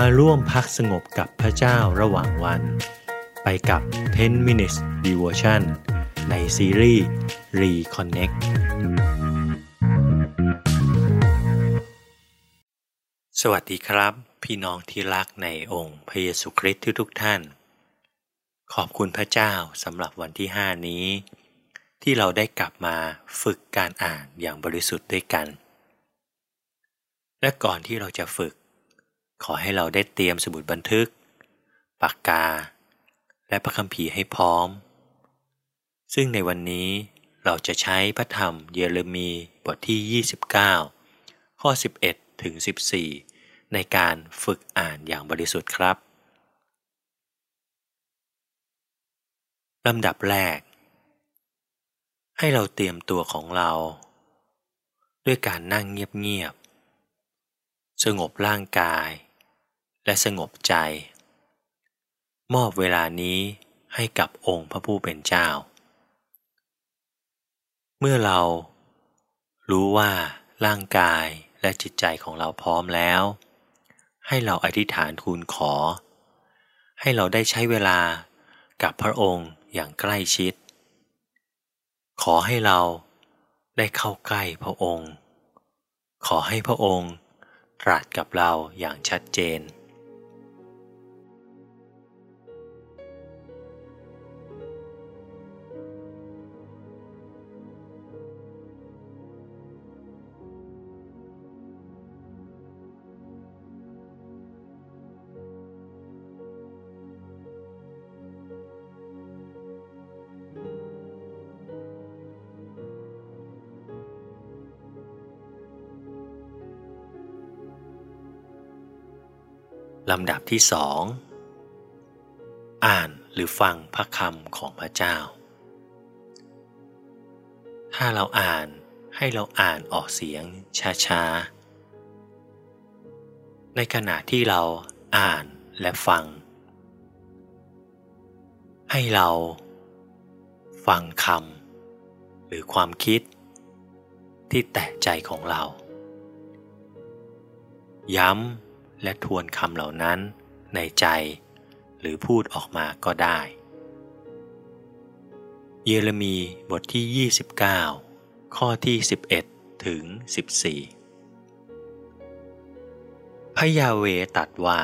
มาร่วมพักสงบกับพระเจ้าระหว่างวัน ไปกับ 10 minutes devotion ในซีรีส์ Reconnect สวัสดีครับ พี่น้องที่รักในองค์พระเยซูคริสต์ทุกท่าน ขอบคุณพระเจ้าสำหรับวันที่ 5 นี้ ที่เราได้กลับมาฝึกการอ่านอย่างบริสุทธิ์ด้วยกัน และก่อนที่เราจะฝึก ขอให้เราได้เตรียมสมุดบันทึก ปากกา และพระคัมภีร์ให้พร้อม ซึ่งในวันนี้เราจะใช้พระธรรมเยเรมีบทที่ 29 ข้อ 11 ถึง 14 ในการฝึกอ่านอย่างบริสุทธิ์ครับลำดับแรก ให้เราเตรียมตัวของเรา ด้วยการนั่งเงียบ สงบร่างกาย และสงบใจ มอบเวลานี้ให้กับองค์พระผู้เป็นเจ้า เมื่อเรารู้ว่าร่างกายและจิตใจของเราพร้อมแล้ว ให้เราอธิษฐานทูลขอ ให้เราได้ใช้เวลากับพระองค์อย่างใกล้ชิด ขอให้เราได้เข้าใกล้พระองค์ ขอให้พระองค์ ตรัสกับเราอย่างชัดเจน ลำดับที่สองอ่านหรือฟังพระคำของพระเจ้า ถ้าเราอ่านให้เราอ่านออกเสียงช้าๆ ในขณะที่เราอ่านและฟัง ให้เราฟังคำหรือความคิด ที่แตะใจของเรา ย้ำ และทวนคำเหล่านั้นในใจ หรือพูดออกมาก็ได้ เยเรมีบทที่ 29 ข้อที่ 11 ถึง 14 พระยาเวตัดว่า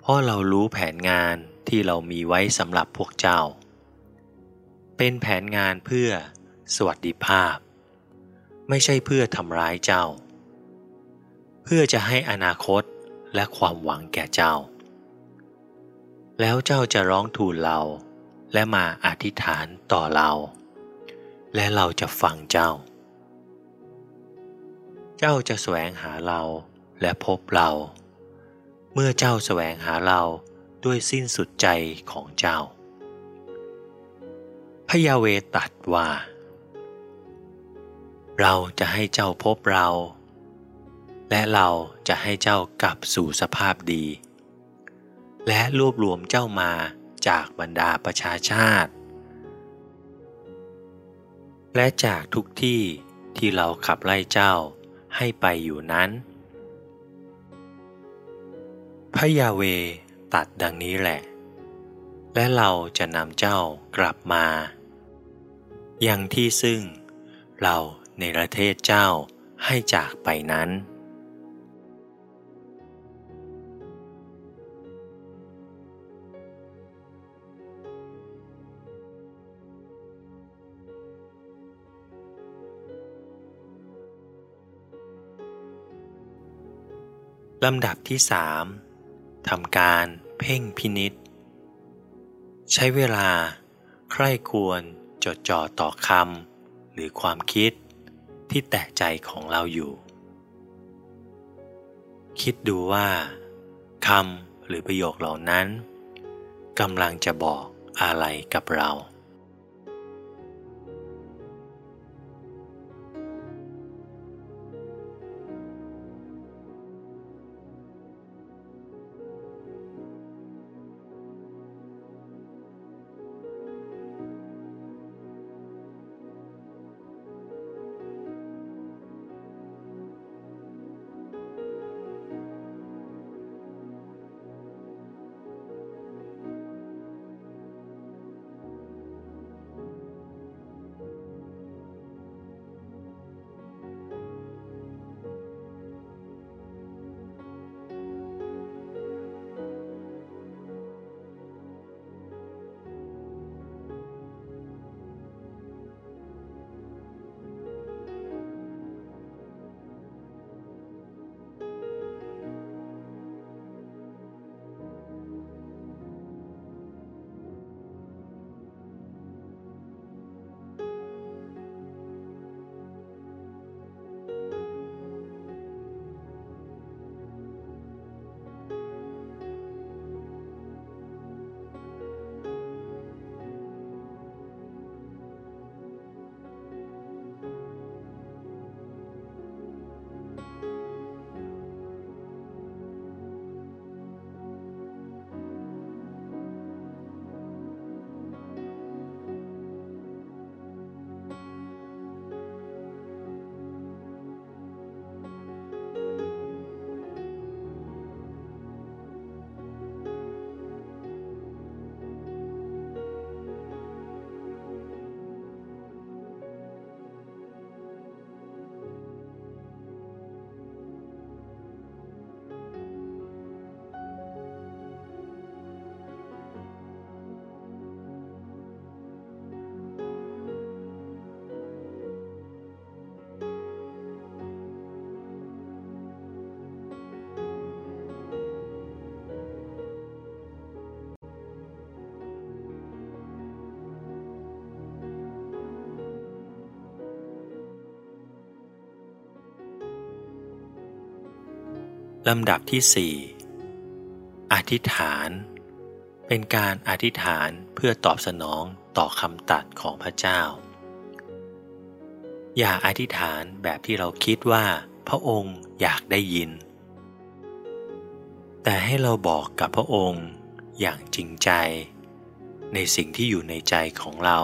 เพราะเรารู้แผนงานที่เรามีไว้สำหรับพวกเจ้า เป็นแผนงานเพื่อสวัสดิภาพ ไม่ใช่เพื่อทำร้ายเจ้า เพื่อจะให้อนาคต และความหวังแก่เจ้า แล้วเจ้าจะร้องทูลเราและมาอธิษฐานต่อเรา และเราจะฟังเจ้า เจ้าจะแสวงหาเราและพบเรา เมื่อเจ้าแสวงหาเราด้วยสิ้นสุดใจของเจ้า พยาเวตัดว่า เราจะให้เจ้าพบเรา และเราจะให้เจ้ากลับสู่สภาพดี และรวบรวมเจ้ามาจากบรรดาประชาชาติ และจากทุกที่ที่เราขับไล่เจ้าให้ไปอยู่นั้น พระยาเวตัดดังนี้แหละ และเราจะนำเจ้ากลับมา อย่างที่ซึ่งเราในประเทศเจ้าให้จากไปนั้น ลำดับที่สามทำการเพ่งพินิษใช้เวลา ใคร่ควรจดจ่อต่อคำหรือความคิดที่แตะใจของเราอยู่ คิดดูว่าคำหรือประโยคเหล่านั้นกำลังจะบอกอะไรกับเรา ลำดับที่สี่อธิษฐาน เป็นการอธิษฐานเพื่อตอบสนองต่อคำตัดของพระเจ้า อย่าอธิษฐานแบบที่เราคิดว่าพระองค์อยากได้ยิน แต่ให้เราบอกกับพระองค์อย่างจริงใจ ในสิ่งที่อยู่ในใจของเรา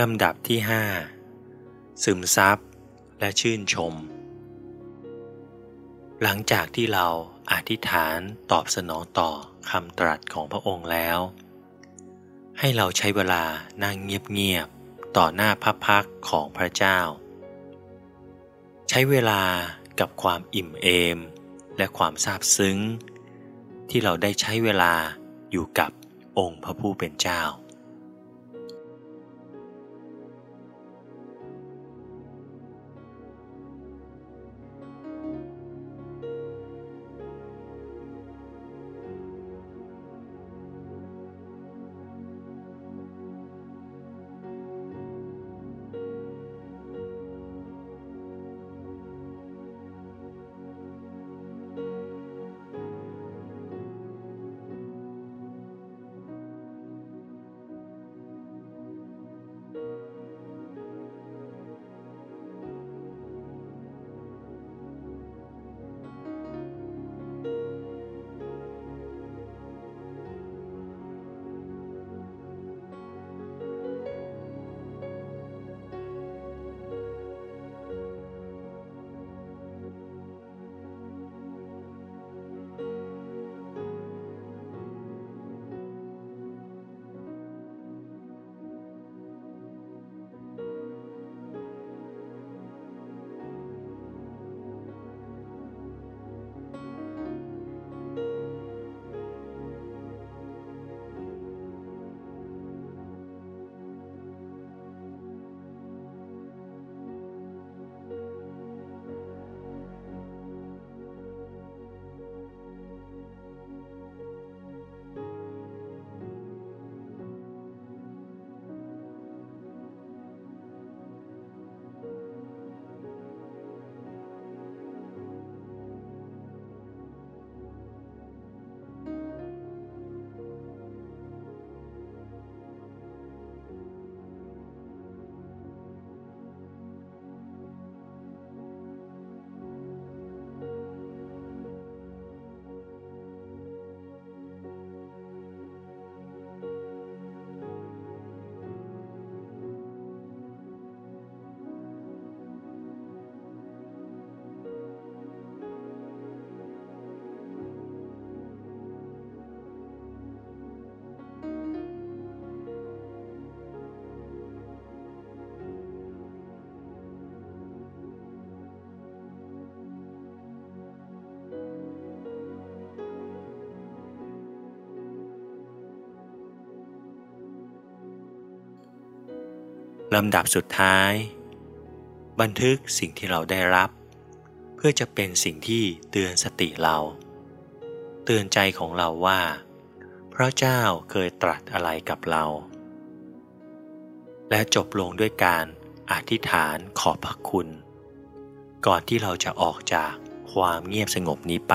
ลำดับที่ห้าซึมซับและชื่นชม หลังจากที่เราอธิษฐานตอบสนองต่อคำตรัสของพระองค์แล้ว ให้เราใช้เวลานั่งเงียบๆต่อหน้าพระพักของพระเจ้า ใช้เวลากับความอิ่มเอม และความซาบซึ้ง ที่เราได้ใช้เวลาอยู่กับองค์พระผู้เป็นเจ้า ลำดับสุดท้าย บันทึกสิ่งที่เราได้รับ เพื่อจะเป็นสิ่งที่เตือนสติเรา เตือนใจของเราว่า พระเจ้าเคยตรัสอะไรกับเรา และจบลงด้วยการอธิษฐานขอบพระคุณ ก่อนที่เราจะออกจากความเงียบสงบนี้ไป